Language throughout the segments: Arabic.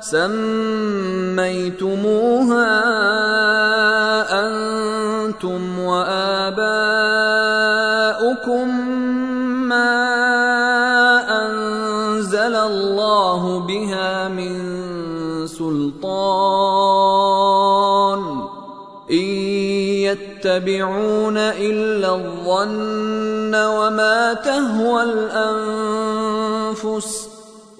سميتموها أنتم وآباؤكم ما أنزل الله بها من سلطان. إن يتبعون إلا الظن وما تهوى الأنفس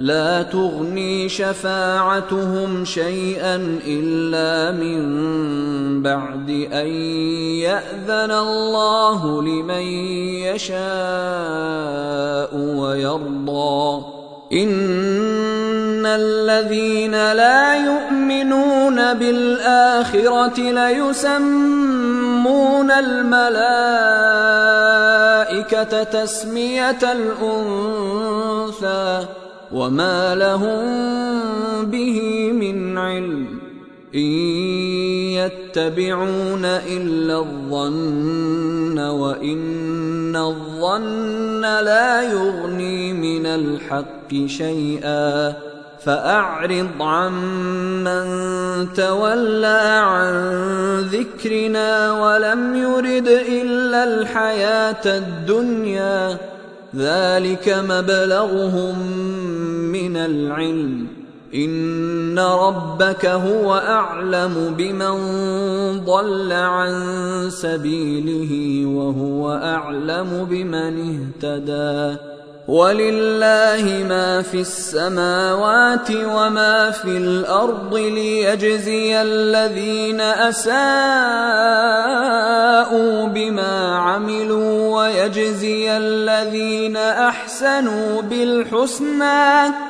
لا تغني شفاعتهم شيئا إلا من بعد أن يأذن الله لمن يشاء ويرضى. إن الذين لا يؤمنون بالآخرة ليسمون الملائكة تسمية الأنثى. وما لهم به من علم ان يتبعون الا الظن وان الظن لا يغني من الحق شيئا فاعرض عمن تولى عن ذكرنا ولم يرد الا الحياة الدنيا ذلك مبلغهم من العلم. إن ربك هو أعلم بمن ضل عن سبيله وهو أعلم بمن اهتدى. ولله ما في السماوات وما في الأرض ليجزي الذين اساءوا بما عملوا ويجزي الذين احسنوا بالحسنى.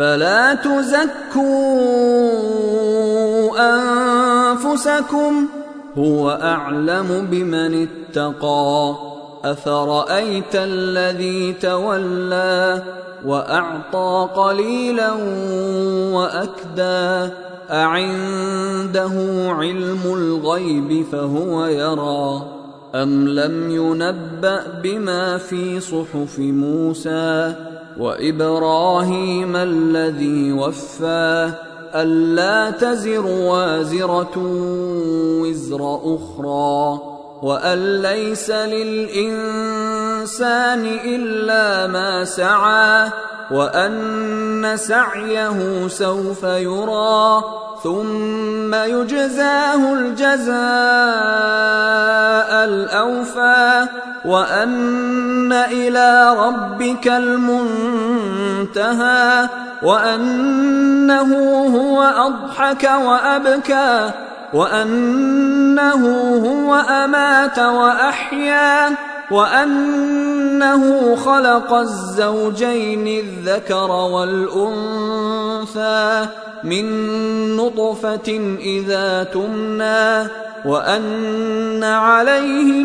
فلا تزكوا أنفسكم هو أعلم بمن اتقى أفرأيت الذي تولى وأعطى قليلا وأكدى أعنده علم الغيب فهو يرى أم لم ينبأ بما في صحف موسى وإبراهيم الذي وفى ألا تزر وازرة وزر أخرى وأن ليس للإنسان إلا ما سعى وأن سعيه سوف يرى ثم يجزاه الجزاء الأوفى وان إلى ربك المنتهى وانه هو اضحك وابكى وانه هو امات واحيا وانه خلق الزوجين الذكر والانثى من نطفه اذا تمنى وان عليه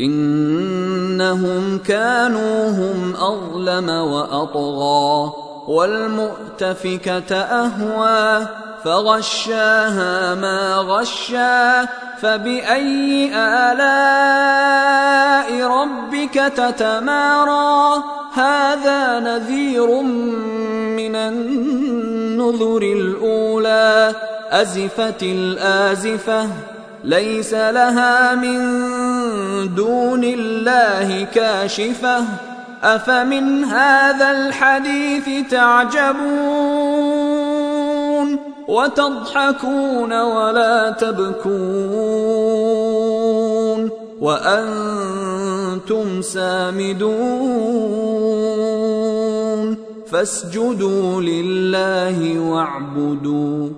إنهم كانوا هم أظلم وأطغى والمؤتفكة أهوى فغشاها ما غشا فبأي آلاء ربك تتمارى؟ هذا نذير من النذر الأولى أزفت الآزفة ليس لها من دون الله كاشفة. أفمن هذا الحديث تعجبون وتضحكون ولا تبكون وأنتم سامدون. فاسجدوا لله واعبدوا.